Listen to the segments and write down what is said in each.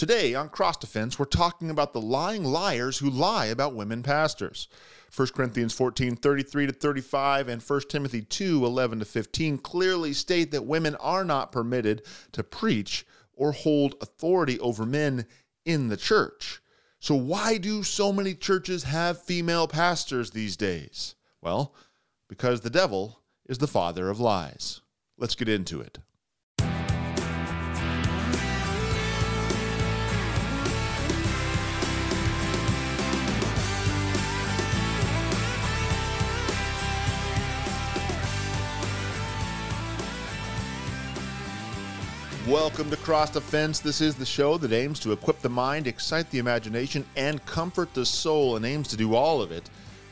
Today on Cross Defense, we're talking about the lying liars who lie about women pastors. 1 Corinthians 14, 33 to 35, and 1 Timothy 2, 11 to 15 clearly state that women are not permitted to preach or hold authority over men in the church. So, why do so many churches have female pastors these days? Well, because the devil is the father of lies. Let's get into it. Welcome to Cross Defense. This is the show that aims to equip the mind, excite the imagination, and comfort the soul, and aims to do all of it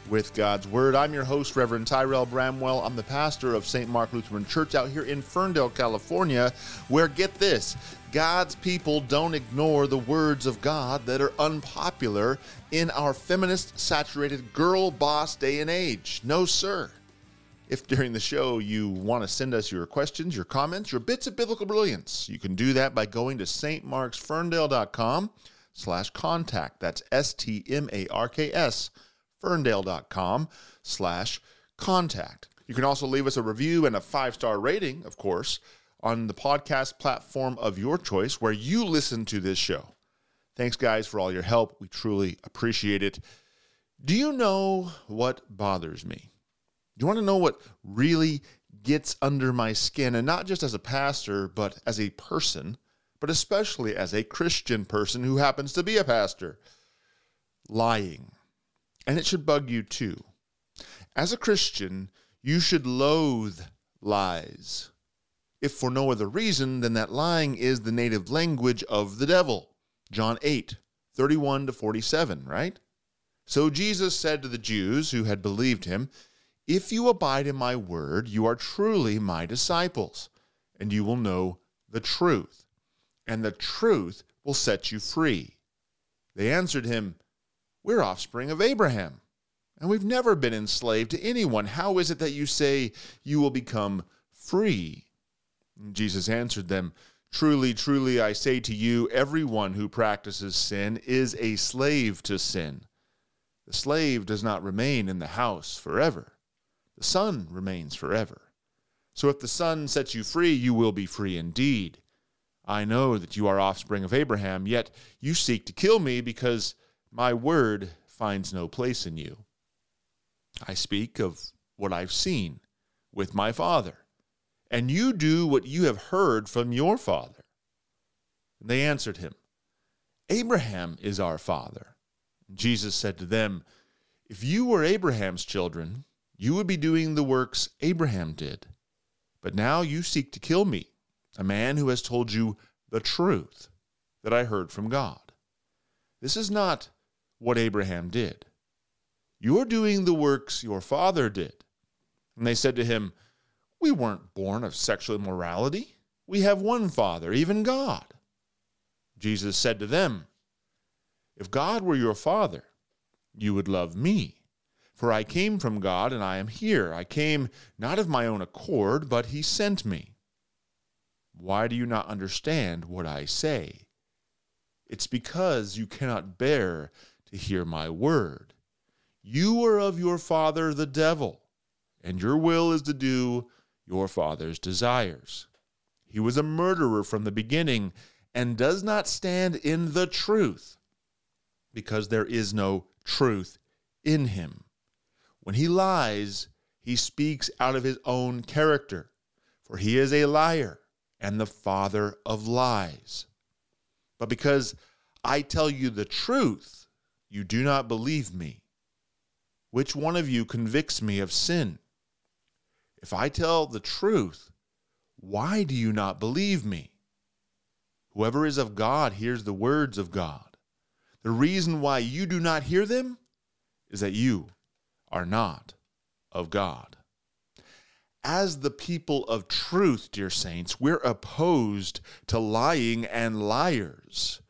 with God's Word. I'm your host, Reverend Tyrel Bramwell. I'm the pastor of St. Mark Lutheran Church out here in Ferndale, California, where, get this, God's people don't ignore the words of God that are unpopular in our feminist saturated girl boss day and age. No, sir. If during the show you want to send us your questions, your comments, your bits of biblical brilliance, you can do that by going to stmarksferndale.com slash contact. That's S-T-M-A-R-K-S, ferndale.com slash contact. You can also leave us a review and a five-star rating, of course, on the podcast platform of your choice where you listen to this show. Thanks, guys, for all your help. We truly appreciate it. Do you know what bothers me? Do you want to know what really gets under my skin? And not just as a pastor, but as a person, but especially as a Christian person who happens to be a pastor. Lying. And it should bug you too. As a Christian, you should loathe lies, if for no other reason than that lying is the native language of the devil. John 8, 31 to 47, right? So Jesus said to the Jews who had believed him, if you abide in my word, you are truly my disciples, and you will know the truth, and the truth will set you free. They answered him, We're offspring of Abraham, and we've never been enslaved to anyone. How is it that you say you will become free? And Jesus answered them, Truly, truly, I say to you, everyone who practices sin is a slave to sin. The slave does not remain in the house forever the Son remains forever. So if the Son sets you free, you will be free indeed. I know that you are offspring of Abraham, yet you seek to kill me because my word finds no place in you. I speak of what I've seen with my Father, and you do what you have heard from your Father. And they answered him, Abraham is our Father. Jesus said to them, If you were Abraham's children, you would be doing the works Abraham did. But now you seek to kill me, a man who has told you the truth that I heard from God. This is not what Abraham did. You are doing the works your father did. And they said to him, We weren't born of sexual immorality. We have one Father, even God. Jesus said to them, If God were your Father, you would love me for I came from God, and I am here. I came not of my own accord, but he sent me. Why do you not understand what I say? It's because you cannot bear to hear my word. You are of your father the devil, and your will is to do your father's desires. He was a murderer from the beginning and does not stand in the truth, because there is no truth in him. When he lies, he speaks out of his own character, for he is a liar and the father of lies. But because I tell you the truth, you do not believe me. Which one of you convicts me of sin? If I tell the truth, why do you not believe me? Whoever is of God hears the words of God. The reason why you do not hear them is that you are not of God. As the people of truth, dear saints, we're opposed to lying and liars.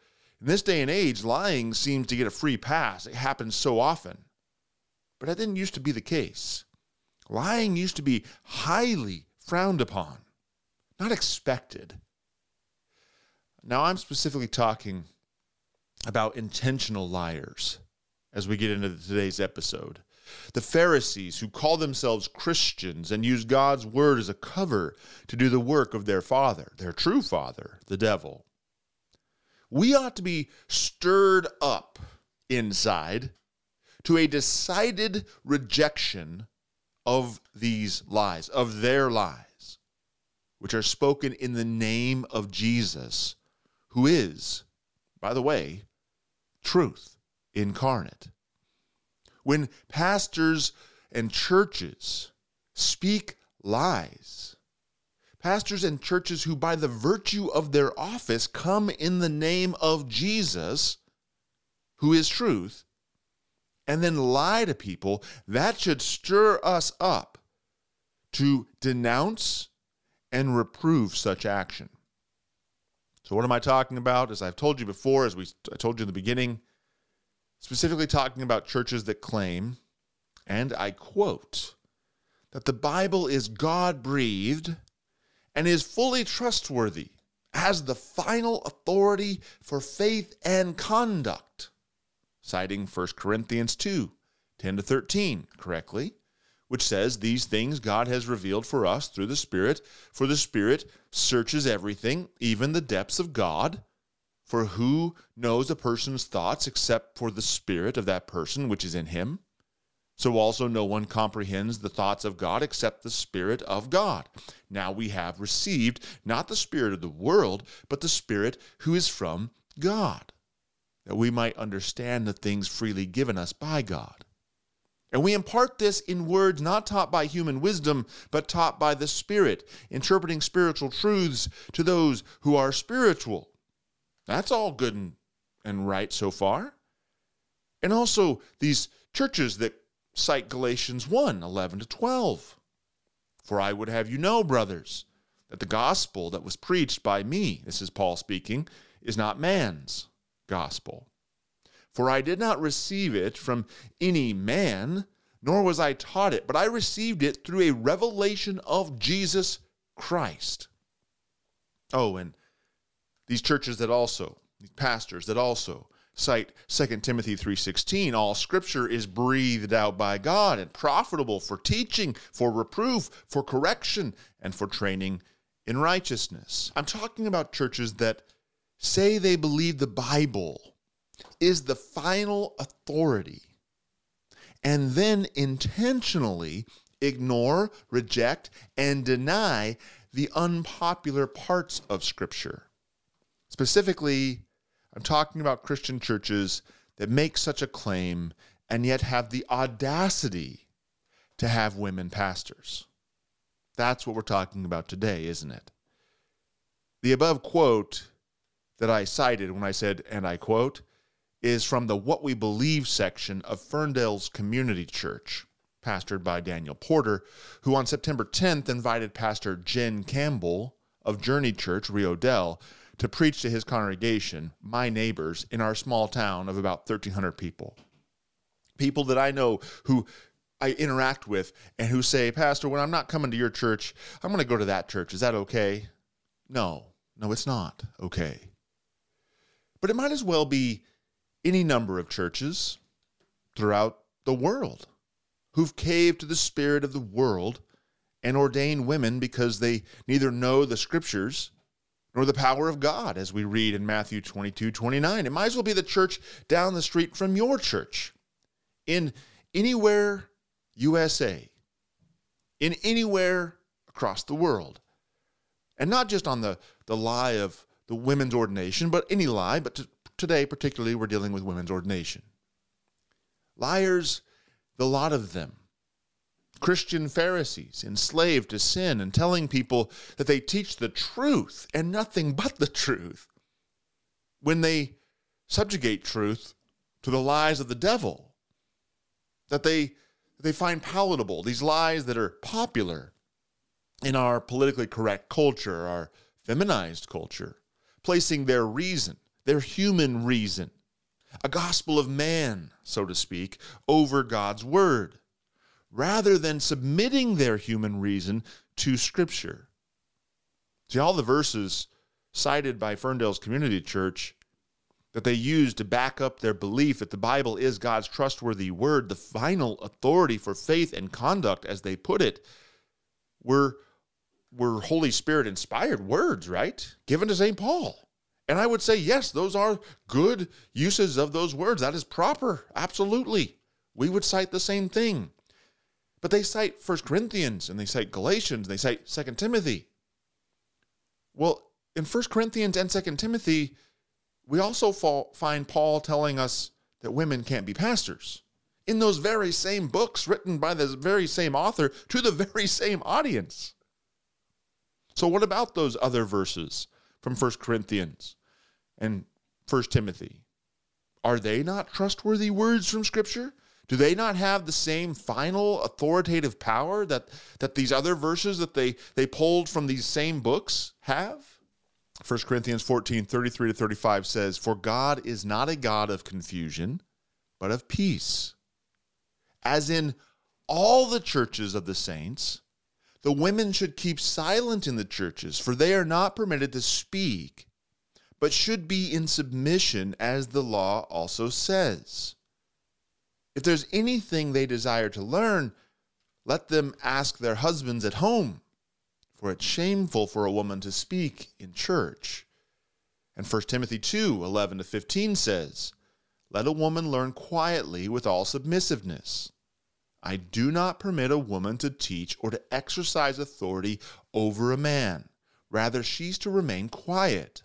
In this day and age, lying seems to get a free pass. It happens so often. But that didn't used to be the case. Lying used to be highly frowned upon, not expected. Now, I'm specifically talking about intentional liars as we get into today's episode. The Pharisees, who call themselves Christians and use God's word as a cover to do the work of their father, their true father, the devil. We ought to be stirred up inside to a decided rejection of these lies, of their lies, which are spoken in the name of Jesus, who is, by the way, truth incarnate. When pastors and churches speak lies, pastors and churches who, by the virtue of their office, come in the name of Jesus, who is truth, and then lie to people, that should stir us up to denounce and reprove such action. So, what am I talking about? As I've told you before, as we I told you in the beginning, specifically talking about churches that claim, and I quote, that the Bible is God breathed and is fully trustworthy as the final authority for faith and conduct citing 1 Corinthians 2 10 to 13 correctly, which says, These things God has revealed for us through the Spirit, for the Spirit searches everything, even the depths of God. For who knows a person's thoughts except for the Spirit of that person which is in him? So also no one comprehends the thoughts of God except the Spirit of God. Now we have received not the Spirit of the world, but the Spirit who is from God that we might understand the things freely given us by God. And we impart this in words not taught by human wisdom, but taught by the Spirit, interpreting spiritual truths to those who are spiritual. That's all good and, and right so far. And also these churches that cite Galatians 1 11 to 12. For I would have you know, brothers, that the gospel that was preached by me, this is Paul speaking, is not man's gospel. For I did not receive it from any man, nor was I taught it, but I received it through a revelation of Jesus Christ. Oh, and these churches that also, these pastors that also cite 2 Timothy 3:16 all scripture is breathed out by God and profitable for teaching for reproof for correction and for training in righteousness. I'm talking about churches that say they believe the Bible is the final authority and then intentionally ignore, reject, and deny the unpopular parts of Scripture. Specifically, I'm talking about Christian churches that make such a claim and yet have the audacity to have women pastors. That's what we're talking about today, isn't it? The above quote that I cited when I said, and I quote, is from the What We Believe section of Ferndale's Community Church, pastored by Daniel Porter, who on September 10th invited Pastor Jen Campbell of Journey Church, Rio Dell, to preach to his congregation, my neighbors, in our small town of about 1,300 people. People that I know who I interact with and who say, Pastor, when I'm not coming to your church, I'm going to go to that church. Is that okay? No, no, it's not okay. But it might as well be any number of churches throughout the world who've caved to the spirit of the world and ordained women because they neither know the scriptures nor the power of God, as we read in Matthew 22 29. It might as well be the church down the street from your church in anywhere USA, in anywhere across the world. And not just on the, the lie of the women's ordination, but any lie, but to, today particularly we're dealing with women's ordination. Liars, the lot of them. Christian Pharisees, enslaved to sin and telling people that they teach the truth and nothing but the truth when they subjugate truth to the lies of the devil that they they find palatable these lies that are popular in our politically correct culture our feminized culture placing their reason their human reason, a gospel of man, so to speak, over God's word, rather than submitting their human reason to Scripture. See, all the verses cited by Ferndale's Community Church that they use to back up their belief that the Bible is God's trustworthy word, the final authority for faith and conduct, as they put it, were, were Holy Spirit inspired words, right? Given to St. Paul. And I would say, yes, those are good uses of those words. That is proper. Absolutely. We would cite the same thing. But they cite First Corinthians and they cite Galatians and they cite Second Timothy. Well, in First Corinthians and Second Timothy, we also fall, find Paul telling us that women can't be pastors in those very same books written by the very same author to the very same audience. So, what about those other verses from First Corinthians and First Timothy? Are they not trustworthy words from Scripture? Do they not have the same final authoritative power that, that these other verses that they, they pulled from these same books have? 1 Corinthians 14, 33 to 35 says, For God is not a God of confusion, but of peace. As in all the churches of the saints, the women should keep silent in the churches, for they are not permitted to speak, but should be in submission, as the law also says. If there's anything they desire to learn, let them ask their husbands at home, for it's shameful for a woman to speak in church. And 1 Timothy 2 11 to 15 says, Let a woman learn quietly with all submissiveness. I do not permit a woman to teach or to exercise authority over a man. Rather, she's to remain quiet.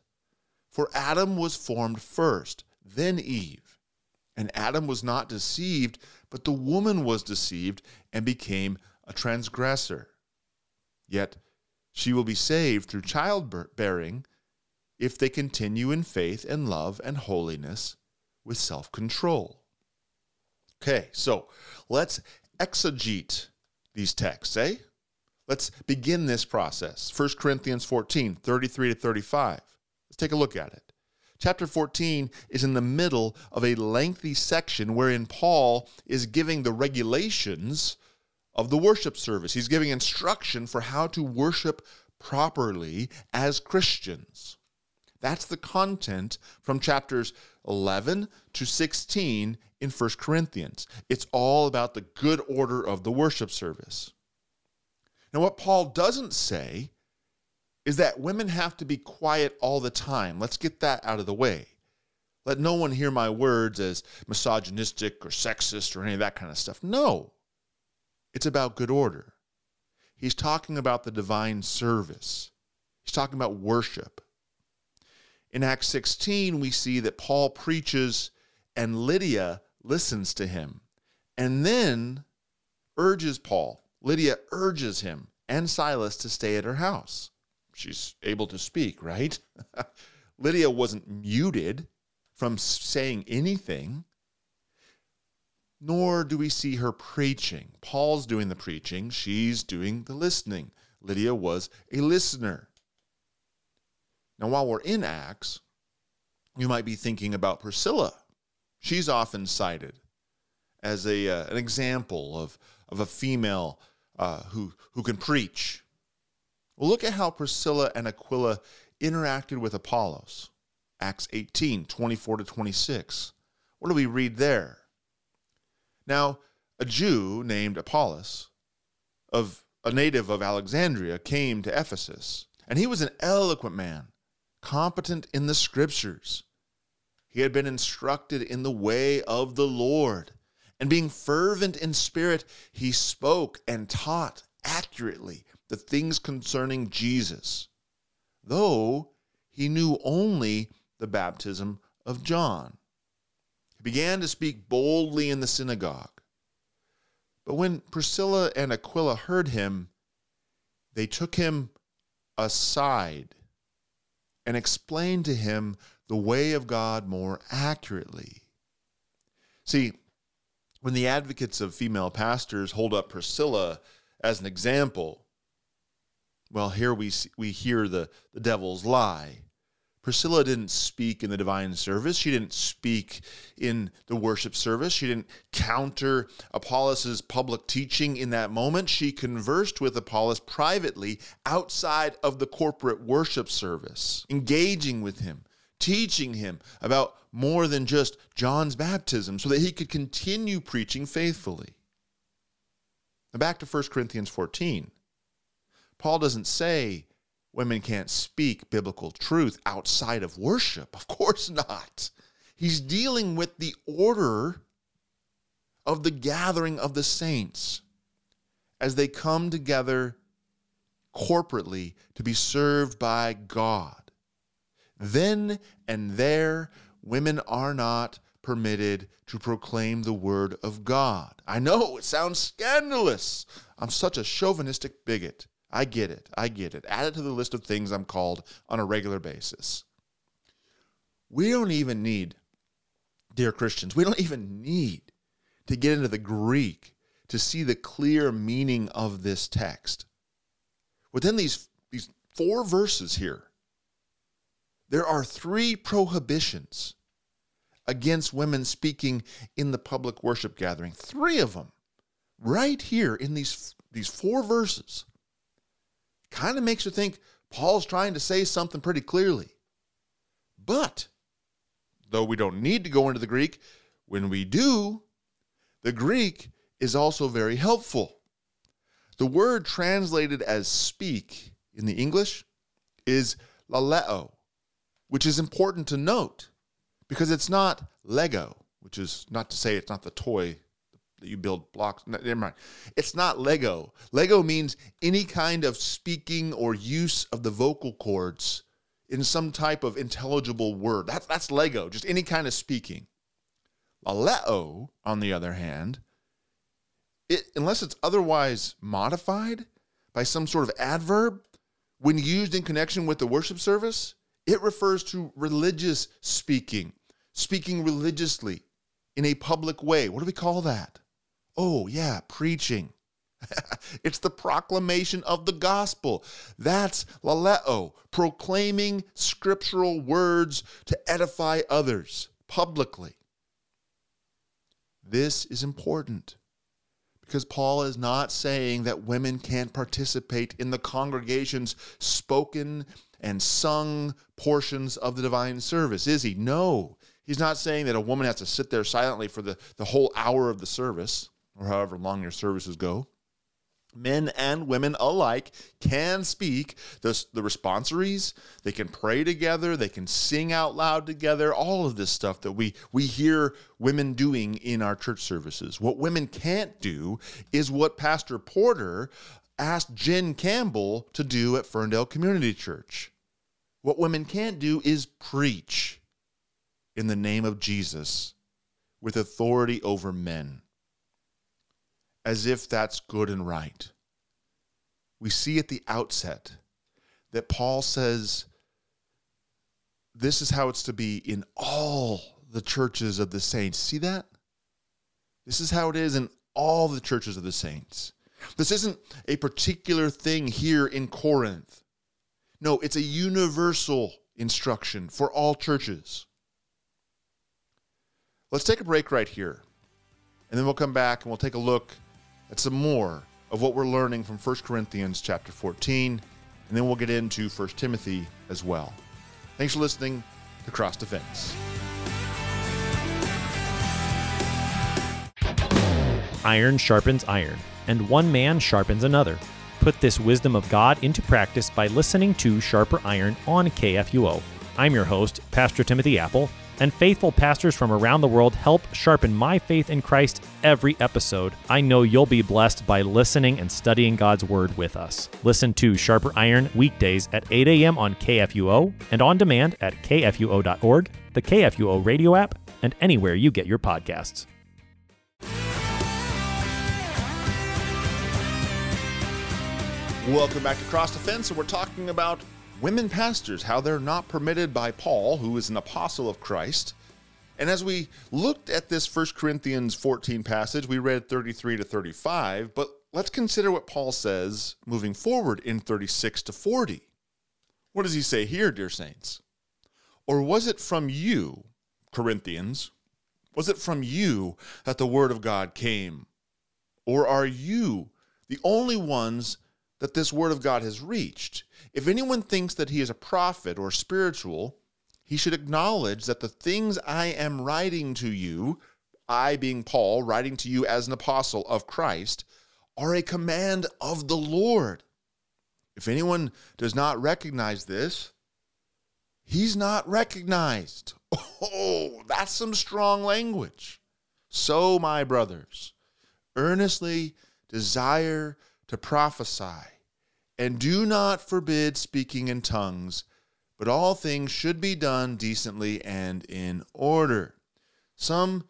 For Adam was formed first, then Eve. And Adam was not deceived, but the woman was deceived and became a transgressor. Yet she will be saved through childbearing if they continue in faith and love and holiness with self control. Okay, so let's exegete these texts, eh? Let's begin this process. 1 Corinthians 14, 33 to 35. Let's take a look at it. Chapter 14 is in the middle of a lengthy section wherein Paul is giving the regulations of the worship service. He's giving instruction for how to worship properly as Christians. That's the content from chapters 11 to 16 in 1 Corinthians. It's all about the good order of the worship service. Now, what Paul doesn't say is that women have to be quiet all the time. Let's get that out of the way. Let no one hear my words as misogynistic or sexist or any of that kind of stuff. No, it's about good order. He's talking about the divine service, he's talking about worship. In Acts 16, we see that Paul preaches and Lydia listens to him and then urges Paul. Lydia urges him and Silas to stay at her house she's able to speak, right? Lydia wasn't muted from saying anything, nor do we see her preaching. Paul's doing the preaching, she's doing the listening. Lydia was a listener. Now, while we're in Acts, you might be thinking about Priscilla. She's often cited as a, uh, an example of, of a female uh, who, who can preach well, look at how Priscilla and Aquila interacted with Apollos. Acts 18, 24 to 26. What do we read there? Now, a Jew named Apollos, of a native of Alexandria, came to Ephesus, and he was an eloquent man, competent in the scriptures. He had been instructed in the way of the Lord, and being fervent in spirit, he spoke and taught accurately the things concerning Jesus, though he knew only the baptism of John. He began to speak boldly in the synagogue. But when Priscilla and Aquila heard him, they took him aside and explained to him the way of God more accurately. See, when the advocates of female pastors hold up Priscilla as an example, well, here we, see, we hear the, the devil's lie. Priscilla didn't speak in the divine service. She didn't speak in the worship service. She didn't counter Apollos' public teaching in that moment. She conversed with Apollos privately outside of the corporate worship service, engaging with him, teaching him about more than just John's baptism so that he could continue preaching faithfully. Now back to 1 Corinthians 14. Paul doesn't say women can't speak biblical truth outside of worship. Of course not. He's dealing with the order of the gathering of the saints as they come together corporately to be served by God. Then and there, women are not permitted to proclaim the word of God. I know it sounds scandalous. I'm such a chauvinistic bigot. I get it. I get it. Add it to the list of things I'm called on a regular basis. We don't even need, dear Christians, we don't even need to get into the Greek to see the clear meaning of this text. Within these, these four verses here, there are three prohibitions against women speaking in the public worship gathering. Three of them, right here in these, these four verses kind of makes you think Paul's trying to say something pretty clearly. But, though we don't need to go into the Greek, when we do, the Greek is also very helpful. The word translated as speak in the English is laleo, which is important to note because it's not Lego, which is not to say it's not the toy that you build blocks. Never mind. It's not Lego. Lego means any kind of speaking or use of the vocal cords in some type of intelligible word. That's, that's Lego, just any kind of speaking. Laleo, on the other hand, it, unless it's otherwise modified by some sort of adverb, when used in connection with the worship service, it refers to religious speaking, speaking religiously in a public way. What do we call that? Oh, yeah, preaching. it's the proclamation of the gospel. That's laleo, proclaiming scriptural words to edify others publicly. This is important because Paul is not saying that women can't participate in the congregation's spoken and sung portions of the divine service, is he? No. He's not saying that a woman has to sit there silently for the, the whole hour of the service or however long your services go. Men and women alike can speak the, the responsories. They can pray together. They can sing out loud together. All of this stuff that we, we hear women doing in our church services. What women can't do is what Pastor Porter asked Jen Campbell to do at Ferndale Community Church. What women can't do is preach in the name of Jesus with authority over men as if that's good and right. We see at the outset that Paul says this is how it's to be in all the churches of the saints. See that? This is how it is in all the churches of the saints. This isn't a particular thing here in Corinth. No, it's a universal instruction for all churches. Let's take a break right here. And then we'll come back and we'll take a look some more of what we're learning from 1 Corinthians chapter 14, and then we'll get into 1 Timothy as well. Thanks for listening to Cross Defense. Iron sharpens iron, and one man sharpens another. Put this wisdom of God into practice by listening to Sharper Iron on KFUO. I'm your host, Pastor Timothy Appel and faithful pastors from around the world help sharpen my faith in Christ every episode. I know you'll be blessed by listening and studying God's Word with us. Listen to Sharper Iron weekdays at 8 a.m. on KFUO and on demand at kfuo.org, the KFUO radio app, and anywhere you get your podcasts. Welcome back to Cross Defense, and we're talking about women pastors, how they're not permitted by Paul, who is an apostle of Christ. And as we looked at this 1 Corinthians 14 passage, we read 33 to 35, but let's consider what Paul says moving forward in 36 to 40. What does he say here, dear saints? Or was it from you, Corinthians? Was it from you that the word of God came? Or are you the only ones that this word of God has reached? If anyone thinks that he is a prophet or spiritual, he should acknowledge that the things I am writing to you, I being Paul, writing to you as an apostle of Christ, are a command of the Lord. If anyone does not recognize this, he's not recognized. Oh, that's some strong language. So, my brothers, earnestly desire to prophesy, and do not forbid speaking in tongues, but all things should be done decently and in order. Some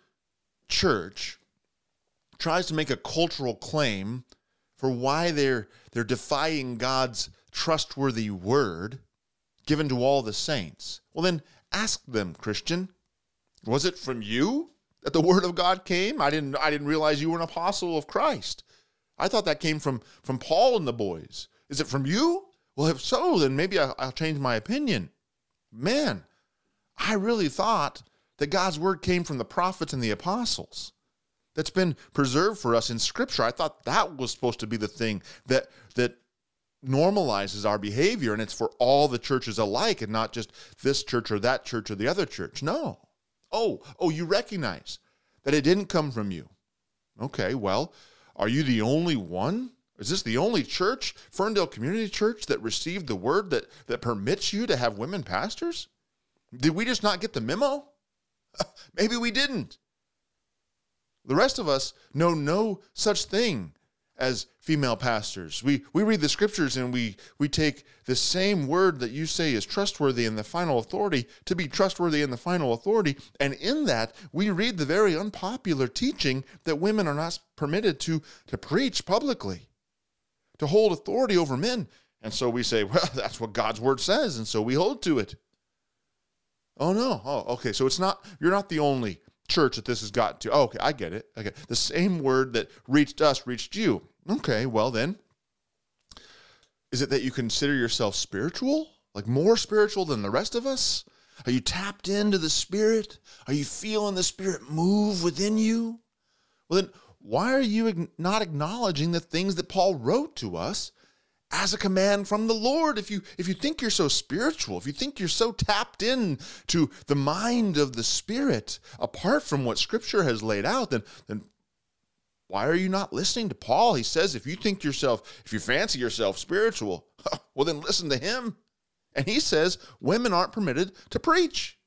church tries to make a cultural claim for why they're they're defying God's trustworthy word given to all the saints. Well then ask them, Christian, was it from you that the word of God came? I didn't I didn't realize you were an apostle of Christ. I thought that came from from Paul and the boys. Is it from you? Well, if so, then maybe I'll, change my opinion. Man, I really thought that God's word came from the prophets and the apostles that's been preserved for us in scripture. I thought that was supposed to be the thing that that normalizes our behavior and it's for all the churches alike and not just this church or that church or the other church. No. Oh, oh, you recognize that it didn't come from you. Okay, well, are you the only one? Is this the only church, Ferndale Community Church, that received the word that, that permits you to have women pastors? Did we just not get the memo? Maybe we didn't. The rest of us know no such thing as female pastors. We we read the scriptures and we we take the same word that you say is trustworthy in the final authority to be trustworthy in the final authority, and in that we read the very unpopular teaching that women are not permitted to to preach publicly, to hold authority over men. And so we say, well, that's what God's word says, and so we hold to it. Oh no. Oh, okay. So it's not you're not the only church that this has gotten to. Oh, okay, I get it. Okay. The same word that reached us reached you. Okay, well then, is it that you consider yourself spiritual? Like more spiritual than the rest of us? Are you tapped into the Spirit? Are you feeling the Spirit move within you? Well, then, why are you not acknowledging the things that Paul wrote to us as a command from the Lord. If you if you think you're so spiritual, if you think you're so tapped in to the mind of the Spirit, apart from what Scripture has laid out, then then why are you not listening to Paul? He says if you think yourself, if you fancy yourself spiritual, well then listen to him. And he says women aren't permitted to preach.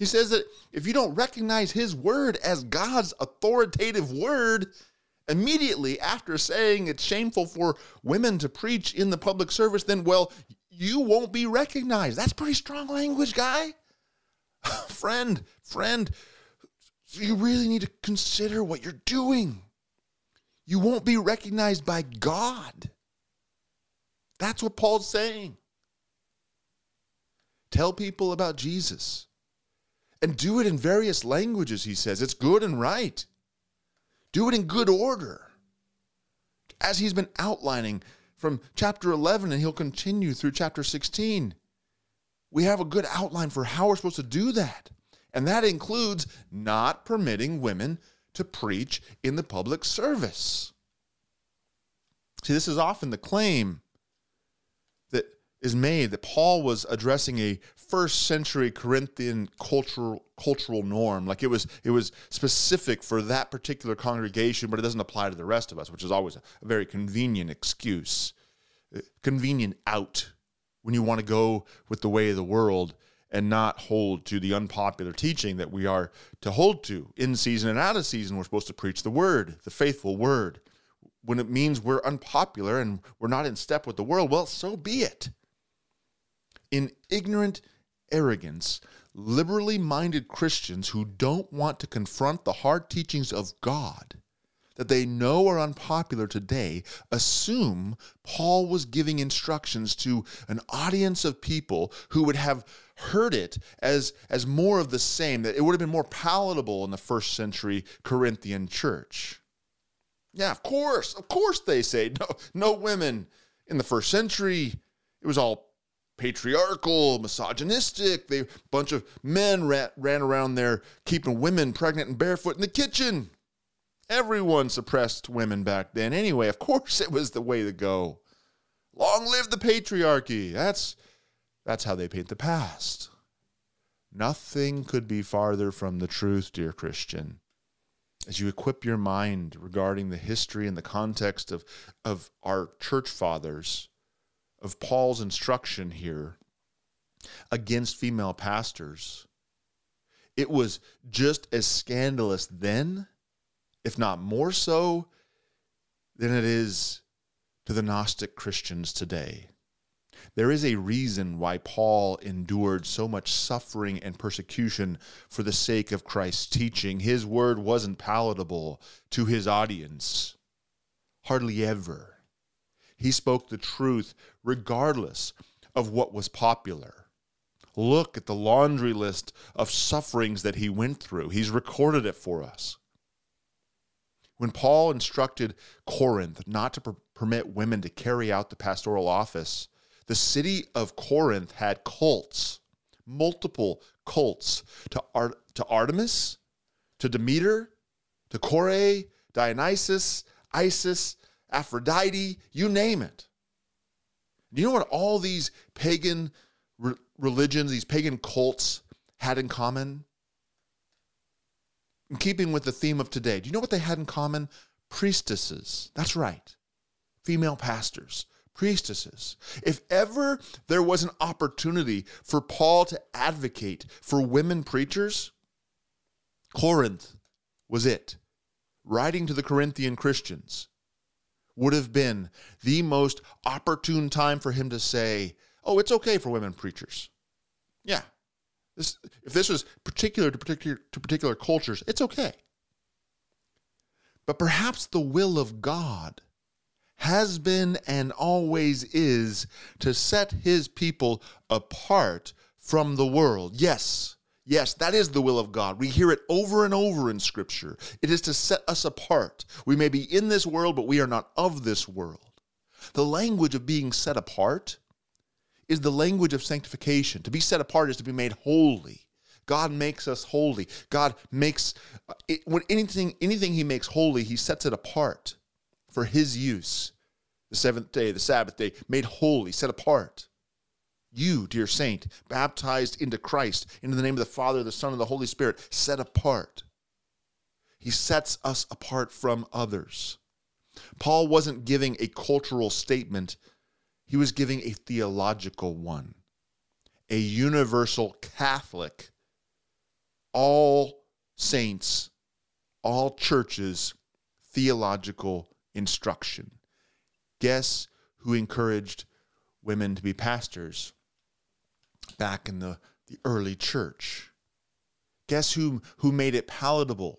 He says that if you don't recognize his word as God's authoritative word, immediately after saying it's shameful for women to preach in the public service, then, well, you won't be recognized. That's pretty strong language, guy. friend, friend, you really need to consider what you're doing. You won't be recognized by God. That's what Paul's saying. Tell people about Jesus and do it in various languages, he says. It's good and right. Do it in good order. As he's been outlining from chapter 11, and he'll continue through chapter 16. We have a good outline for how we're supposed to do that. And that includes not permitting women to preach in the public service. See, this is often the claim is made that Paul was addressing a first century Corinthian cultural cultural norm. Like it was it was specific for that particular congregation, but it doesn't apply to the rest of us, which is always a, a very convenient excuse. Uh, convenient out when you want to go with the way of the world and not hold to the unpopular teaching that we are to hold to. In season and out of season, we're supposed to preach the word, the faithful word. When it means we're unpopular and we're not in step with the world, well, so be it in ignorant arrogance, liberally minded Christians who don't want to confront the hard teachings of God that they know are unpopular today assume Paul was giving instructions to an audience of people who would have heard it as, as more of the same, that it would have been more palatable in the first century Corinthian church. Yeah, of course, of course they say no, no women in the first century. It was all patriarchal, misogynistic. They bunch of men ran, ran around there keeping women pregnant and barefoot in the kitchen. Everyone suppressed women back then. Anyway, of course it was the way to go. Long live the patriarchy. That's that's how they paint the past. Nothing could be farther from the truth, dear Christian. As you equip your mind regarding the history and the context of, of our church fathers, of Paul's instruction here against female pastors, it was just as scandalous then, if not more so, than it is to the Gnostic Christians today. There is a reason why Paul endured so much suffering and persecution for the sake of Christ's teaching. His word wasn't palatable to his audience, hardly ever. He spoke the truth regardless of what was popular. Look at the laundry list of sufferings that he went through. He's recorded it for us. When Paul instructed Corinth not to per- permit women to carry out the pastoral office, the city of Corinth had cults, multiple cults to, Ar- to Artemis, to Demeter, to Kore, Dionysus, Isis, Aphrodite, you name it. Do you know what all these pagan re- religions, these pagan cults had in common? In keeping with the theme of today, do you know what they had in common? Priestesses. That's right. Female pastors priestesses. If ever there was an opportunity for Paul to advocate for women preachers, Corinth was it. Writing to the Corinthian Christians would have been the most opportune time for him to say, "Oh, it's okay for women preachers." Yeah. This, if this was particular to particular to particular cultures, it's okay. But perhaps the will of God has been and always is to set his people apart from the world. Yes, yes, that is the will of God. We hear it over and over in Scripture. It is to set us apart. We may be in this world, but we are not of this world. The language of being set apart is the language of sanctification. To be set apart is to be made holy. God makes us holy. God makes uh, it, when anything anything he makes holy, he sets it apart for his use. The seventh day, the Sabbath day, made holy, set apart. You, dear saint, baptized into Christ, into the name of the Father, the Son, and the Holy Spirit, set apart. He sets us apart from others. Paul wasn't giving a cultural statement, he was giving a theological one, a universal Catholic, all saints, all churches, theological instruction. Guess who encouraged women to be pastors back in the, the early church? Guess who, who made it palatable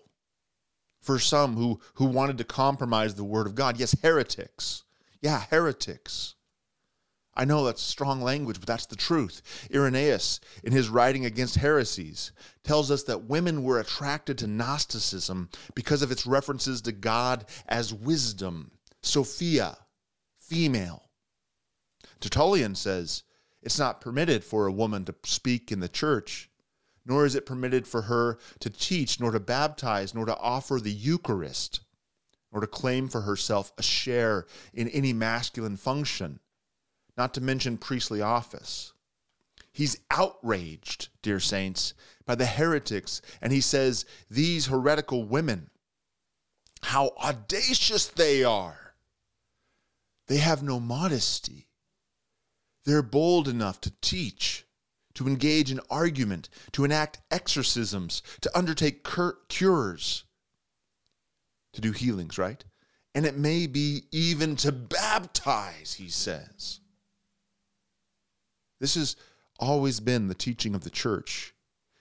for some who, who wanted to compromise the word of God? Yes, heretics. Yeah, heretics. I know that's strong language, but that's the truth. Irenaeus, in his writing against heresies, tells us that women were attracted to Gnosticism because of its references to God as wisdom, Sophia, female. Tertullian says it's not permitted for a woman to speak in the church, nor is it permitted for her to teach, nor to baptize, nor to offer the Eucharist, nor to claim for herself a share in any masculine function, not to mention priestly office. He's outraged, dear saints, by the heretics, and he says, These heretical women, how audacious they are! They have no modesty. They're bold enough to teach, to engage in argument, to enact exorcisms, to undertake cur- cures, to do healings, right? And it may be even to baptize, he says. This has always been the teaching of the church.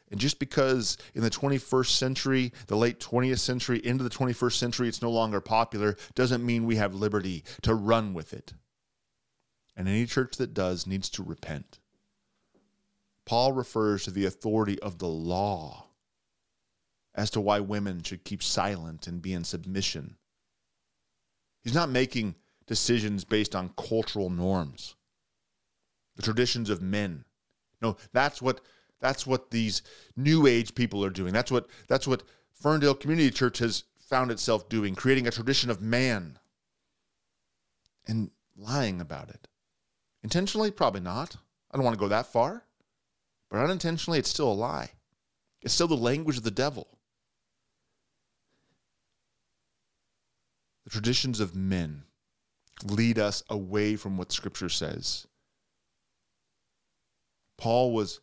And just because in the 21st century, the late 20th century, into the 21st century, it's no longer popular, doesn't mean we have liberty to run with it. And any church that does needs to repent. Paul refers to the authority of the law as to why women should keep silent and be in submission. He's not making decisions based on cultural norms, the traditions of men. No, that's what that's what these new age people are doing. That's what that's what Ferndale Community Church has found itself doing, creating a tradition of man and lying about it. Intentionally, probably not. I don't want to go that far. but unintentionally, it's still a lie. It's still the language of the devil. The traditions of men lead us away from what Scripture says. Paul was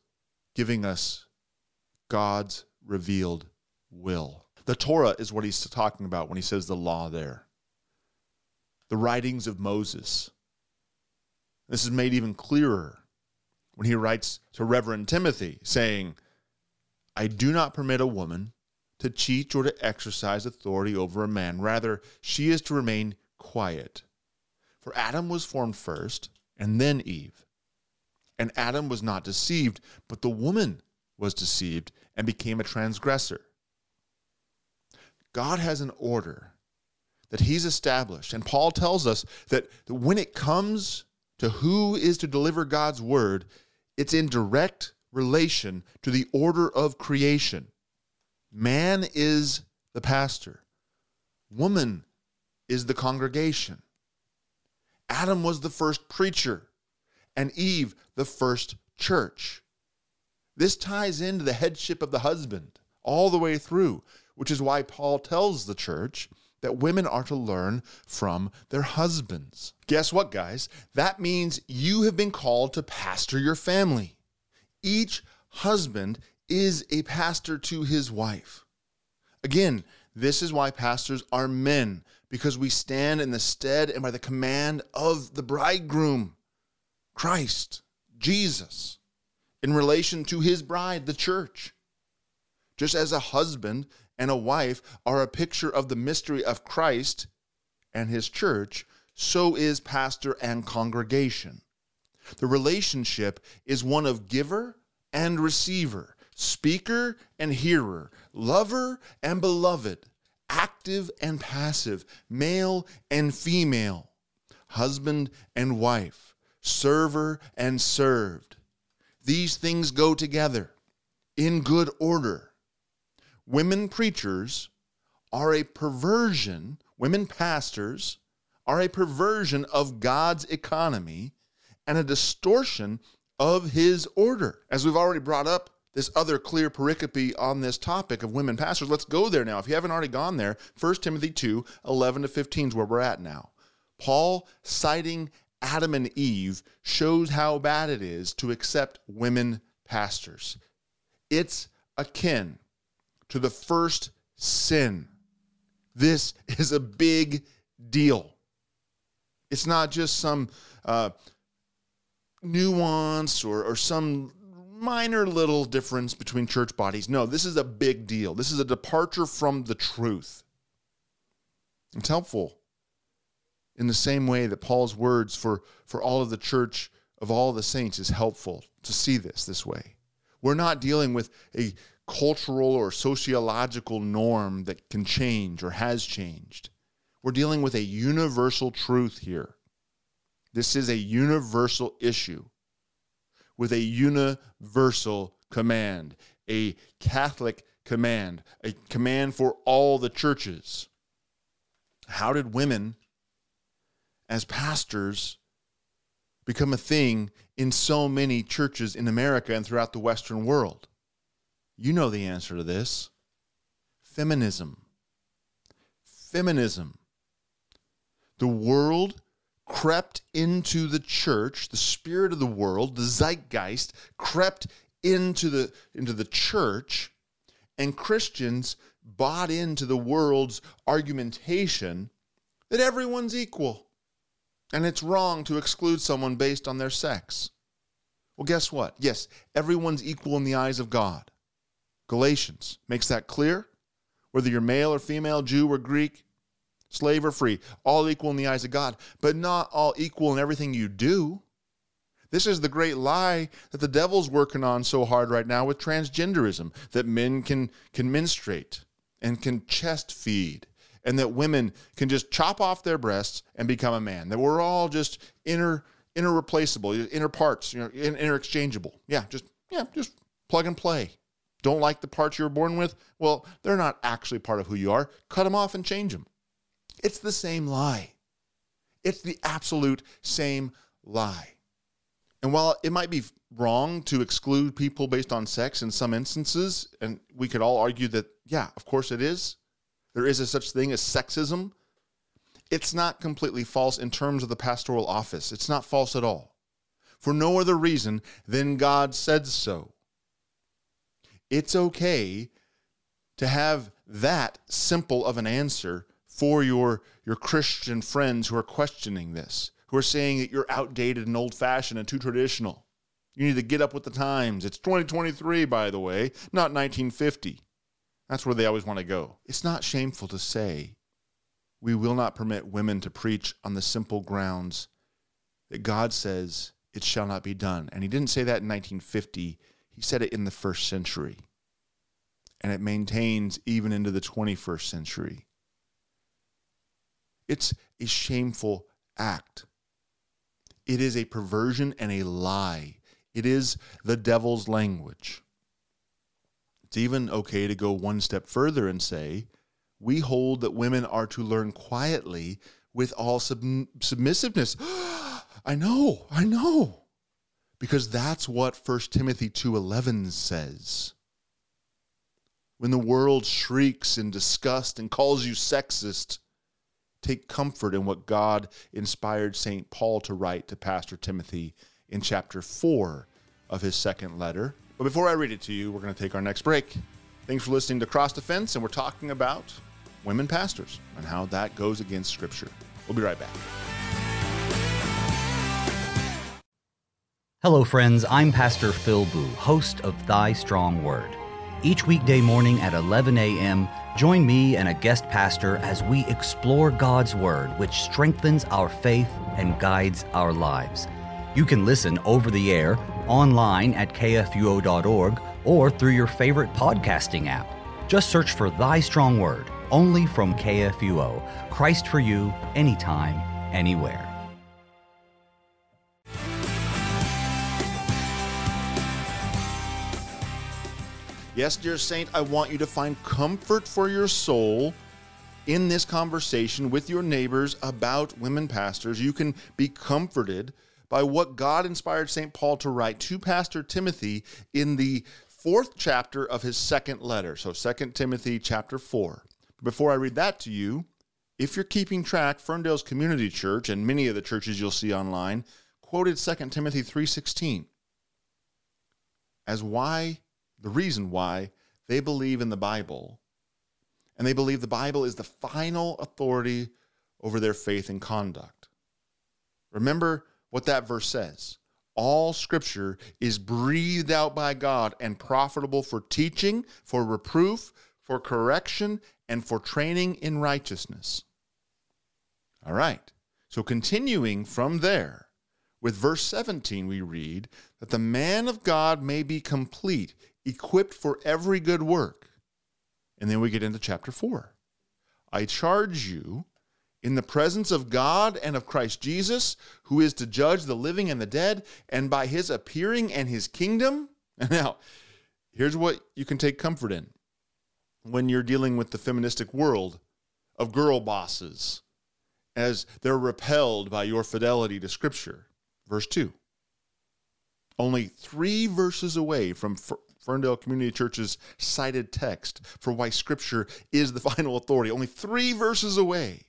giving us God's revealed will. The Torah is what he's talking about when he says the law there. The writings of Moses. This is made even clearer when he writes to Reverend Timothy, saying, I do not permit a woman to cheat or to exercise authority over a man. Rather, she is to remain quiet. For Adam was formed first, and then Eve. And Adam was not deceived, but the woman was deceived and became a transgressor. God has an order that he's established. And Paul tells us that when it comes to who is to deliver God's word, it's in direct relation to the order of creation. Man is the pastor, woman is the congregation. Adam was the first preacher, and Eve the first church. This ties into the headship of the husband all the way through, which is why Paul tells the church that women are to learn from their husbands. Guess what, guys? That means you have been called to pastor your family. Each husband is a pastor to his wife. Again, this is why pastors are men, because we stand in the stead and by the command of the bridegroom, Christ, Jesus, in relation to his bride, the church. Just as a husband and a wife are a picture of the mystery of Christ and his church, so is pastor and congregation. The relationship is one of giver and receiver, speaker and hearer, lover and beloved, active and passive, male and female, husband and wife, server and served. These things go together in good order. Women preachers are a perversion, women pastors are a perversion of God's economy and a distortion of his order. As we've already brought up, this other clear pericope on this topic of women pastors. Let's go there now. If you haven't already gone there, 1 Timothy 2 11 to 15 is where we're at now. Paul, citing Adam and Eve, shows how bad it is to accept women pastors. It's akin to the first sin. This is a big deal. It's not just some uh, nuance or, or some minor little difference between church bodies. No, this is a big deal. This is a departure from the truth. It's helpful in the same way that Paul's words for, for all of the church of all the saints is helpful to see this this way. We're not dealing with a cultural or sociological norm that can change or has changed. We're dealing with a universal truth here. This is a universal issue with a universal command, a Catholic command, a command for all the churches. How did women, as pastors, become a thing in so many churches in America and throughout the Western world? You know the answer to this feminism. Feminism. The world crept into the church, the spirit of the world, the zeitgeist crept into the into the church and Christians bought into the world's argumentation that everyone's equal and it's wrong to exclude someone based on their sex. Well, guess what? Yes, everyone's equal in the eyes of God. Galatians makes that clear. Whether you're male or female, Jew or Greek, slave or free, all equal in the eyes of God, but not all equal in everything you do. This is the great lie that the devil's working on so hard right now with transgenderism that men can, can menstruate and can chest feed, and that women can just chop off their breasts and become a man. That we're all just inner interreplaceable, inner parts, you know, interchangeable. Yeah, just yeah, just plug and play. Don't like the parts you were born with? Well, they're not actually part of who you are. Cut them off and change them. It's the same lie. It's the absolute same lie. And while it might be wrong to exclude people based on sex in some instances? And we could all argue that, yeah, of course it is. There is a such thing as sexism. It's not completely false in terms of the pastoral office. It's not false at all. For no other reason than God said so. It's okay to have that simple of an answer for your, your Christian friends who are questioning this, who are saying that you're outdated and old fashioned and too traditional. You need to get up with the times. It's 2023, by the way, not 1950. That's where they always want to go. It's not shameful to say we will not permit women to preach on the simple grounds that God says it shall not be done. And he didn't say that in 1950, he said it in the first century. And it maintains even into the 21st century. It's a shameful act. It is a perversion and a lie it is the devil's language. It's even okay to go one step further and say, we hold that women are to learn quietly with all sub- submissiveness. I know, I know. Because that's what 1 Timothy 2:11 says. When the world shrieks in disgust and calls you sexist, take comfort in what God inspired St. Paul to write to Pastor Timothy in chapter 4 of his second letter. But before I read it to you, we're going to take our next break. Thanks for listening to Cross Defense, and we're talking about women pastors and how that goes against Scripture. We'll be right back. Hello, friends. I'm Pastor Phil Booe, host of Thy Strong Word. Each weekday morning at 11 a.m., join me and a guest pastor as we explore God's Word, which strengthens our faith and guides our lives. You can listen over the air, online at kfuo.org, or through your favorite podcasting app. Just search for Thy Strong Word, only from KFUO. Christ for you, anytime, anywhere. Yes, dear Saint, I want you to find comfort for your soul in this conversation with your neighbors about women pastors. You can be comforted by what God inspired St. Paul to write to Pastor Timothy in the fourth chapter of his second letter. So 2 Timothy chapter 4. Before I read that to you, if you're keeping track, Ferndale's Community Church and many of the churches you'll see online quoted 2 Timothy 3:16 as why the reason why they believe in the Bible and they believe the Bible is the final authority over their faith and conduct. Remember what that verse says. All scripture is breathed out by God and profitable for teaching, for reproof, for correction, and for training in righteousness. All right. So continuing from there, with verse 17, we read that the man of God may be complete, equipped for every good work. And then we get into chapter 4. I charge you in the presence of God and of Christ Jesus, who is to judge the living and the dead, and by his appearing and his kingdom. And now, here's what you can take comfort in when you're dealing with the feministic world of girl bosses as they're repelled by your fidelity to Scripture. Verse 2. Only three verses away from Ferndale Community Church's cited text for why Scripture is the final authority, only three verses away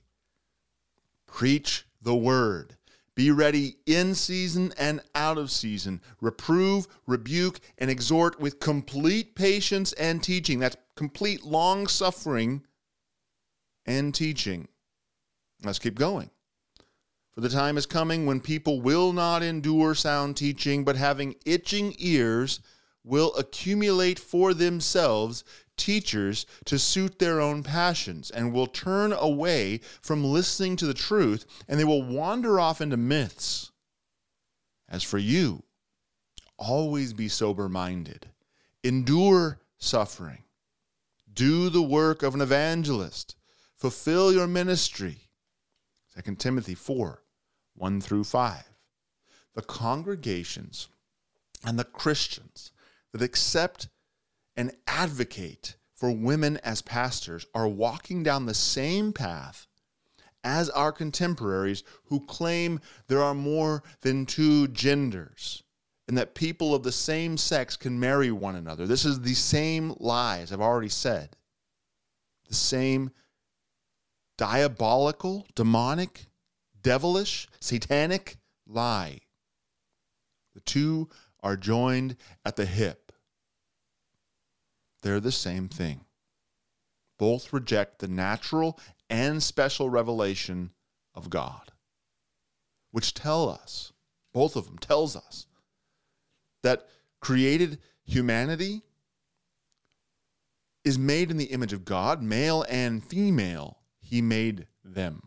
Preach the word. Be ready in season and out of season. Reprove, rebuke, and exhort with complete patience and teaching. That's complete long suffering and teaching. Let's keep going. For the time is coming when people will not endure sound teaching, but having itching ears, will accumulate for themselves teachers to suit their own passions and will turn away from listening to the truth and they will wander off into myths. As for you, always be sober minded, endure suffering, do the work of an evangelist, fulfill your ministry. 2 Timothy 4 1 through 5. The congregations and the Christians that accept and advocate for women as pastors are walking down the same path as our contemporaries who claim there are more than two genders, and that people of the same sex can marry one another. This is the same lies I've already said. The same diabolical, demonic, devilish, satanic lie. The two are joined at the hip. They're the same thing. Both reject the natural and special revelation of God, which tell us, both of them tells us, that created humanity is made in the image of God, male and female, he made them.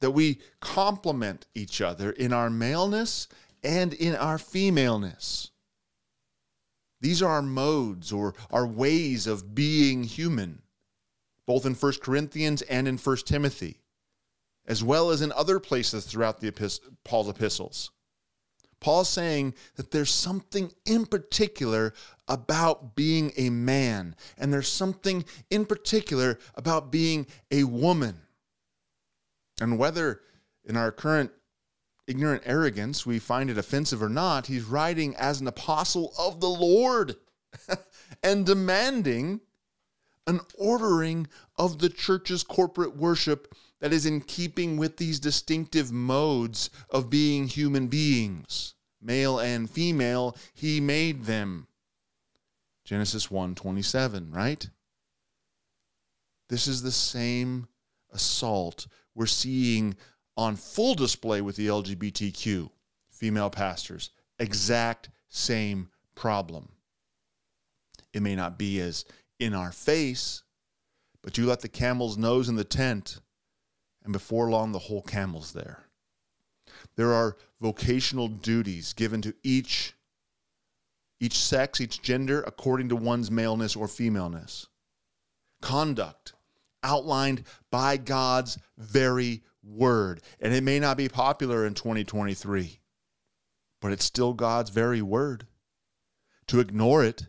That we complement each other in our maleness and in our femaleness. These are our modes or our ways of being human, both in 1 Corinthians and in 1 Timothy, as well as in other places throughout the Paul's epistles. Paul's saying that there's something in particular about being a man, and there's something in particular about being a woman. And whether in our current ignorant arrogance, we find it offensive or not, he's writing as an apostle of the Lord and demanding an ordering of the church's corporate worship that is in keeping with these distinctive modes of being human beings. Male and female, he made them. Genesis 1:27, right? This is the same assault we're seeing on full display with the LGBTQ female pastors. Exact same problem. It may not be as in our face, but you let the camel's nose in the tent, and before long, the whole camel's there. There are vocational duties given to each each sex, each gender, according to one's maleness or femaleness. Conduct outlined by God's very word. And it may not be popular in 2023, but it's still God's very word. To ignore it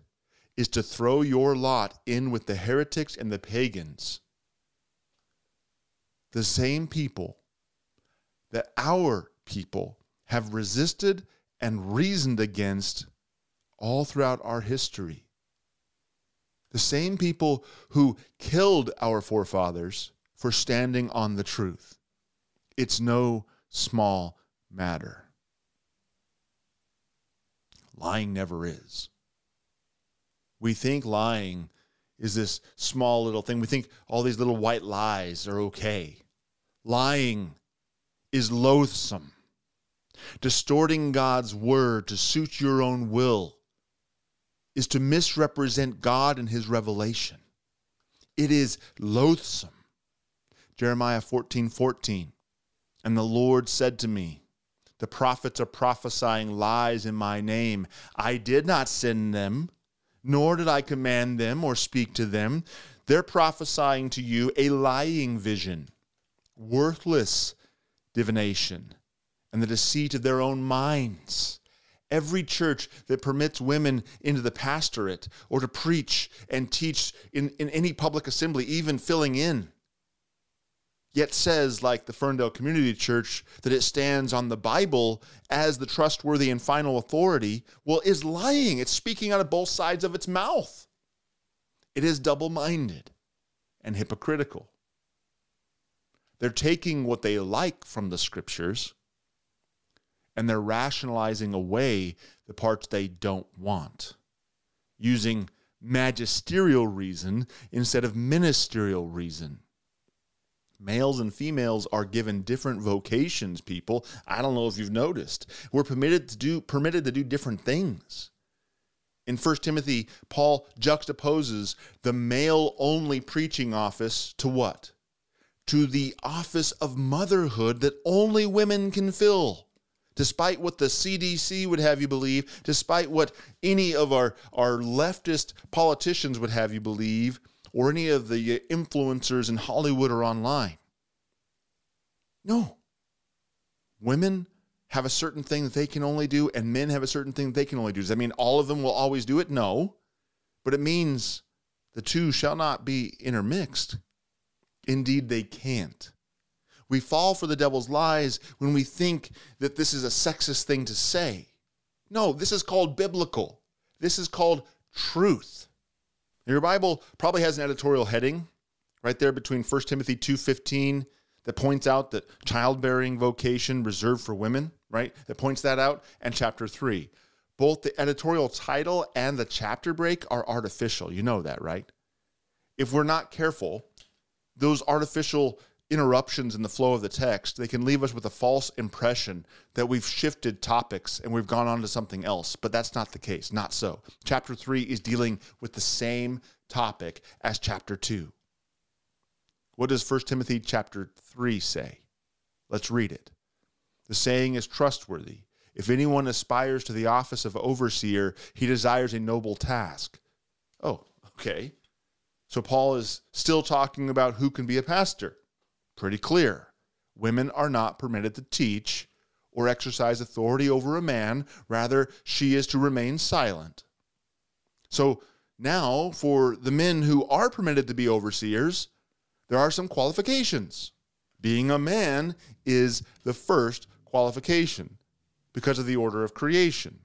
is to throw your lot in with the heretics and the pagans. The same people that our people have resisted and reasoned against all throughout our history. The same people who killed our forefathers for standing on the truth. It's no small matter. Lying never is. We think lying is this small little thing. We think all these little white lies are okay. Lying is loathsome. Distorting God's word to suit your own will is to misrepresent God and his revelation. It is loathsome. Jeremiah 14 14. And the Lord said to me, The prophets are prophesying lies in my name. I did not send them, nor did I command them or speak to them. They're prophesying to you a lying vision, worthless divination, and the deceit of their own minds. Every church that permits women into the pastorate or to preach and teach in, in any public assembly, even filling in, yet says, like the Ferndale Community Church, that it stands on the Bible as the trustworthy and final authority, well, is lying. It's speaking out of both sides of its mouth. It is double minded and hypocritical. They're taking what they like from the scriptures and they're rationalizing away the parts they don't want, using magisterial reason instead of ministerial reason Males and females are given different vocations, people. I don't know if you've noticed. We're permitted to do permitted to do different things. In 1 Timothy, Paul juxtaposes the male only preaching office to what? To the office of motherhood that only women can fill. Despite what the CDC would have you believe, despite what any of our, our leftist politicians would have you believe, or any of the uh, influencers in Hollywood or online. No. Women have a certain thing that they can only do, and men have a certain thing that they can only do. Does that mean all of them will always do it? No. But it means the two shall not be intermixed. Indeed, they can't. We fall for the devil's lies when we think that this is a sexist thing to say. No, this is called biblical. This is called truth. Your Bible probably has an editorial heading right there between 1 Timothy 2:15 that points out that childbearing vocation reserved for women, right? That points that out and chapter 3. Both the editorial title and the chapter break are artificial. You know that, right? If we're not careful, those artificial interruptions in the flow of the text, they can leave us with a false impression that we've shifted topics and we've gone on to something else. But that's not the case. Not so. Chapter 3 is dealing with the same topic as chapter 2. What does 1 Timothy chapter 3 say? Let's read it. The saying is trustworthy. If anyone aspires to the office of overseer, he desires a noble task. Oh, okay. So Paul is still talking about who can be a pastor. Pretty clear. Women are not permitted to teach or exercise authority over a man. Rather, she is to remain silent. So now, for the men who are permitted to be overseers, there are some qualifications. Being a man is the first qualification because of the order of creation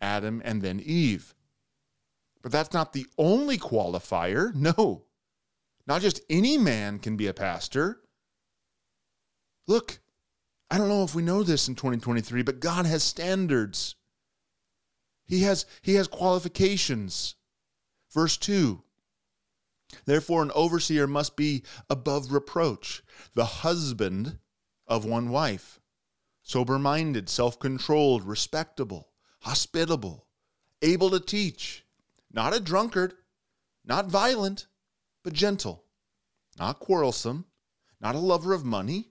Adam and then Eve. But that's not the only qualifier. No. Not just any man can be a pastor. Look, I don't know if we know this in 2023, but God has standards. He has he has qualifications. Verse 2. Therefore an overseer must be above reproach, the husband of one wife, sober-minded, self-controlled, respectable, hospitable, able to teach, not a drunkard, not violent, but gentle, not quarrelsome, not a lover of money.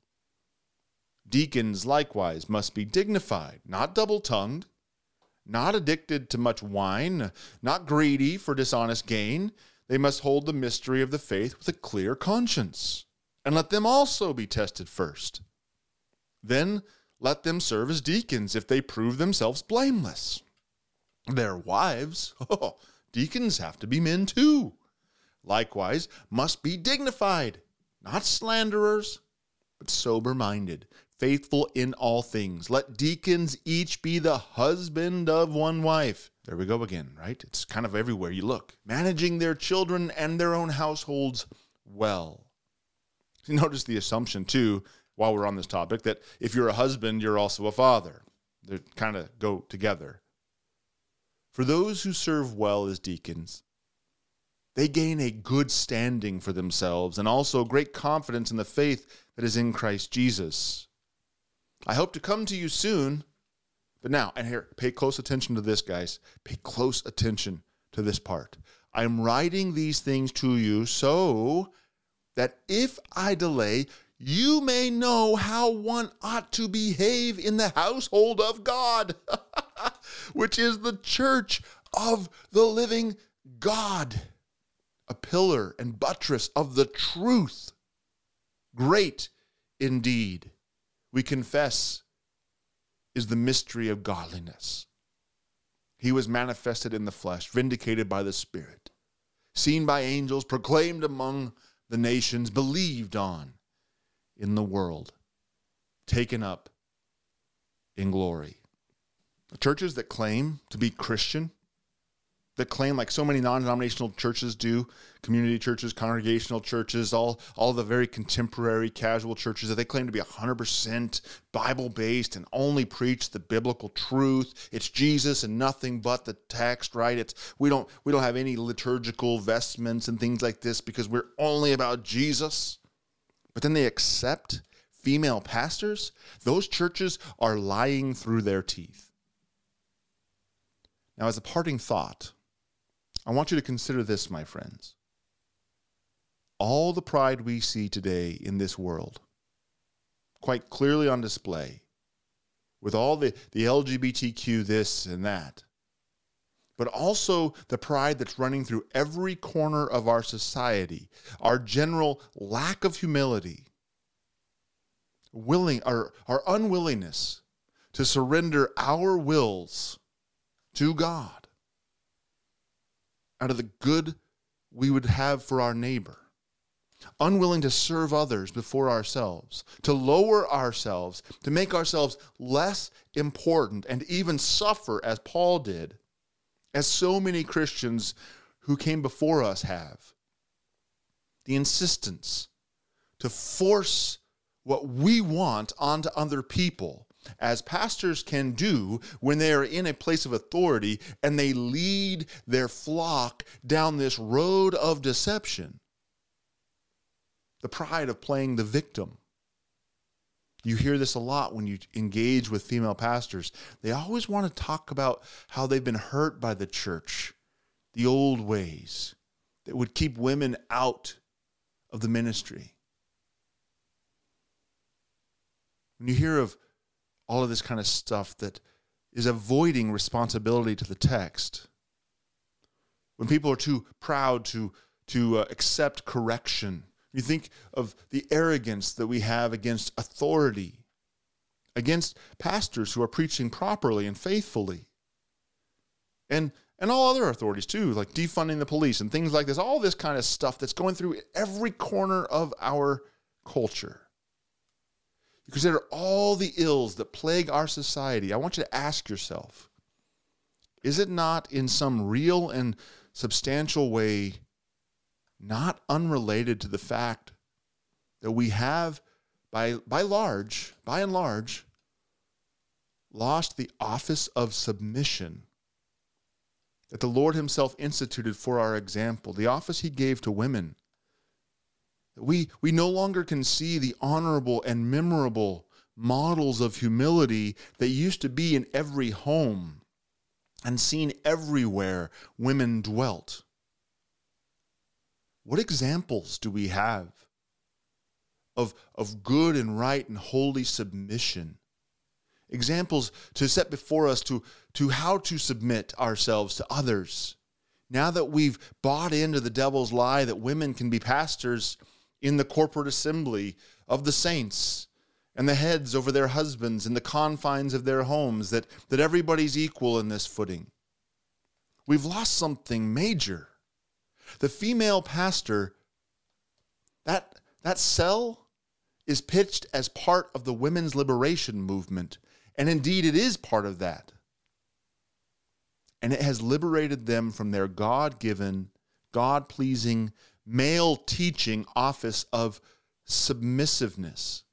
Deacons likewise must be dignified, not double tongued, not addicted to much wine, not greedy for dishonest gain. They must hold the mystery of the faith with a clear conscience, and let them also be tested first. Then let them serve as deacons if they prove themselves blameless. Their wives, oh, deacons have to be men too. Likewise, must be dignified, not slanderers, but sober minded, faithful in all things. Let deacons each be the husband of one wife. There we go again, right? It's kind of everywhere you look. Managing their children and their own households well. Notice the assumption, too, while we're on this topic, that if you're a husband, you're also a father. They kind of go together. For those who serve well as deacons, they gain a good standing for themselves and also great confidence in the faith that is in Christ Jesus. I hope to come to you soon. But now, and here, pay close attention to this, guys. Pay close attention to this part. I'm writing these things to you so that if I delay, you may know how one ought to behave in the household of God, which is the church of the living God, a pillar and buttress of the truth. Great indeed, we confess, is the mystery of godliness. He was manifested in the flesh, vindicated by the Spirit, seen by angels, proclaimed among the nations, believed on in the world, taken up in glory. Churches that claim to be Christian, that claim, like so many non denominational churches do, community churches, congregational churches, all, all the very contemporary casual churches, that they claim to be 100% Bible based and only preach the biblical truth. It's Jesus and nothing but the text, right? It's we don't we don't have any liturgical vestments and things like this because we're only about Jesus but then they accept female pastors, those churches are lying through their teeth. Now, as a parting thought, I want you to consider this, my friends. All the pride we see today in this world, quite clearly on display, with all the, the LGBTQ this and that, but also the pride that's running through every corner of our society, our general lack of humility, willing our, our unwillingness to surrender our wills to God out of the good we would have for our neighbor, unwilling to serve others before ourselves, to lower ourselves, to make ourselves less important, and even suffer as Paul did, as so many Christians who came before us have. The insistence to force what we want onto other people as pastors can do when they are in a place of authority and they lead their flock down this road of deception. The pride of playing the victim. You hear this a lot when you engage with female pastors. They always want to talk about how they've been hurt by the church, the old ways that would keep women out of the ministry. When you hear of all of this kind of stuff that is avoiding responsibility to the text. When people are too proud to, to uh, accept correction, you think of the arrogance that we have against authority, against pastors who are preaching properly and faithfully, and, and all other authorities too, like defunding the police and things like this, all this kind of stuff that's going through every corner of our culture. You consider all the ills that plague our society. I want you to ask yourself is it not in some real and substantial way not unrelated to the fact that we have, by, by large, by and large, lost the office of submission that the Lord Himself instituted for our example, the office He gave to women? We, we no longer can see the honorable and memorable models of humility that used to be in every home and seen everywhere women dwelt. What examples do we have of, of good and right and holy submission? Examples to set before us to, to how to submit ourselves to others. Now that we've bought into the devil's lie that women can be pastors, in the corporate assembly of the saints and the heads over their husbands in the confines of their homes, that, that everybody's equal in this footing. We've lost something major. The female pastor, that, that cell is pitched as part of the women's liberation movement. And indeed, it is part of that. And it has liberated them from their God given, God pleasing male teaching office of submissiveness.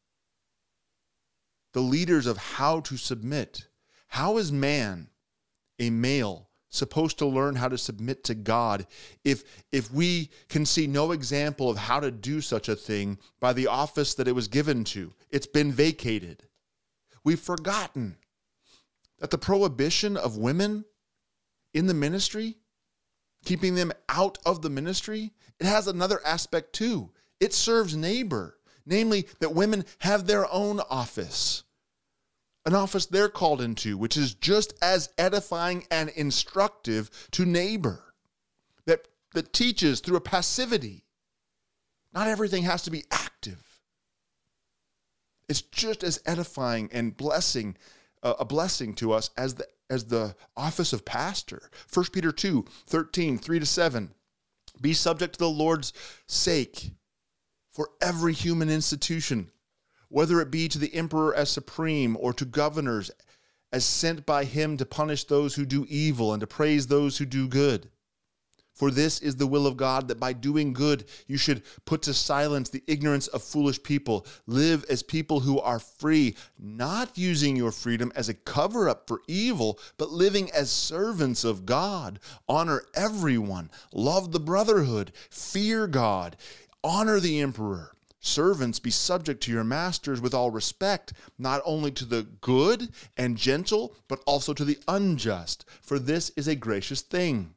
The leaders of how to submit. How is man, a male, supposed to learn how to submit to God if if we can see no example of how to do such a thing by the office that it was given to it's been vacated we've forgotten that the prohibition of women in the ministry keeping them out of the ministry it has another aspect too. It serves neighbor, namely that women have their own office, an office they're called into, which is just as edifying and instructive to neighbor, that, that teaches through a passivity. Not everything has to be active. It's just as edifying and blessing, uh, a blessing to us as the as the office of pastor. 1 Peter 2, 13, 3 to 7. Be subject to the Lord's sake for every human institution, whether it be to the emperor as supreme or to governors as sent by him to punish those who do evil and to praise those who do good. For this is the will of God that by doing good you should put to silence the ignorance of foolish people. Live as people who are free, not using your freedom as a cover up for evil, but living as servants of God. Honor everyone, love the brotherhood, fear God, honor the emperor. Servants, be subject to your masters with all respect, not only to the good and gentle, but also to the unjust, for this is a gracious thing.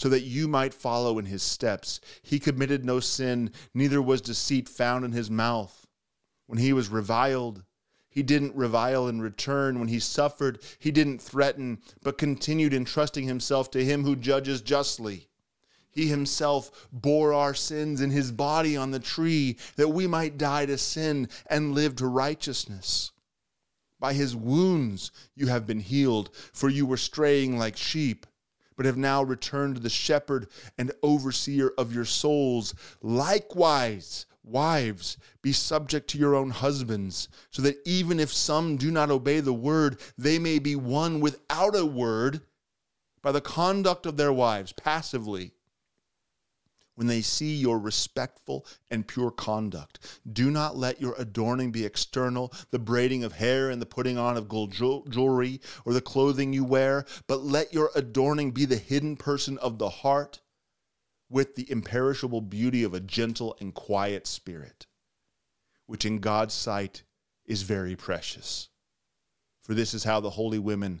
so that you might follow in his steps. He committed no sin, neither was deceit found in his mouth. When he was reviled, he didn't revile in return. When he suffered, he didn't threaten, but continued entrusting himself to him who judges justly. He himself bore our sins in his body on the tree, that we might die to sin and live to righteousness. By his wounds you have been healed, for you were straying like sheep, but have now returned to the shepherd and overseer of your souls. Likewise, Wives, be subject to your own husbands, so that even if some do not obey the word, they may be won without a word by the conduct of their wives, passively. When they see your respectful and pure conduct, do not let your adorning be external, the braiding of hair and the putting on of gold jewelry or the clothing you wear, but let your adorning be the hidden person of the heart with the imperishable beauty of a gentle and quiet spirit, which in God's sight is very precious. For this is how the holy women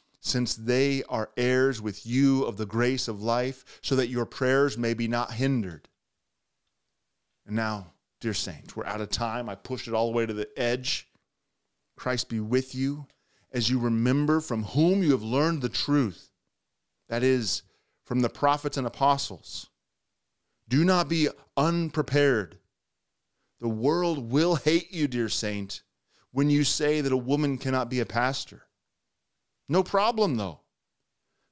since they are heirs with you of the grace of life, so that your prayers may be not hindered. And now, dear saints, we're out of time. I pushed it all the way to the edge. Christ be with you as you remember from whom you have learned the truth. That is, from the prophets and apostles. Do not be unprepared the world will hate you, dear saint, when you say that a woman cannot be a pastor. No problem, though.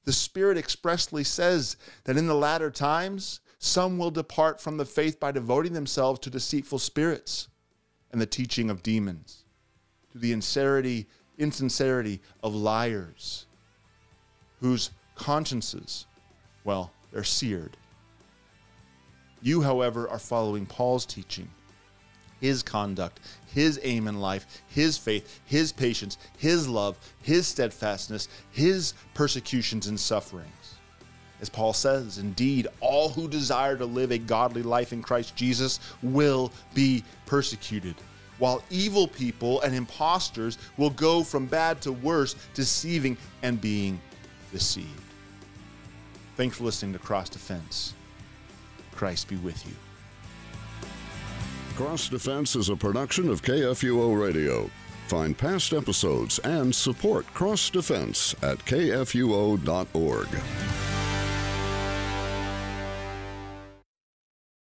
The Spirit expressly says that in the latter times, some will depart from the faith by devoting themselves to deceitful spirits and the teaching of demons, to the insincerity, insincerity of liars, whose consciences, well, they're seared. You, however, are following Paul's teaching his conduct, his aim in life, his faith, his patience, his love, his steadfastness, his persecutions and sufferings. As Paul says, indeed, all who desire to live a godly life in Christ Jesus will be persecuted, while evil people and impostors will go from bad to worse, deceiving and being deceived. Thanks for listening to Cross Defense. Christ be with you. Cross Defense is a production of KFUO Radio. Find past episodes and support Cross Defense at kfuo.org.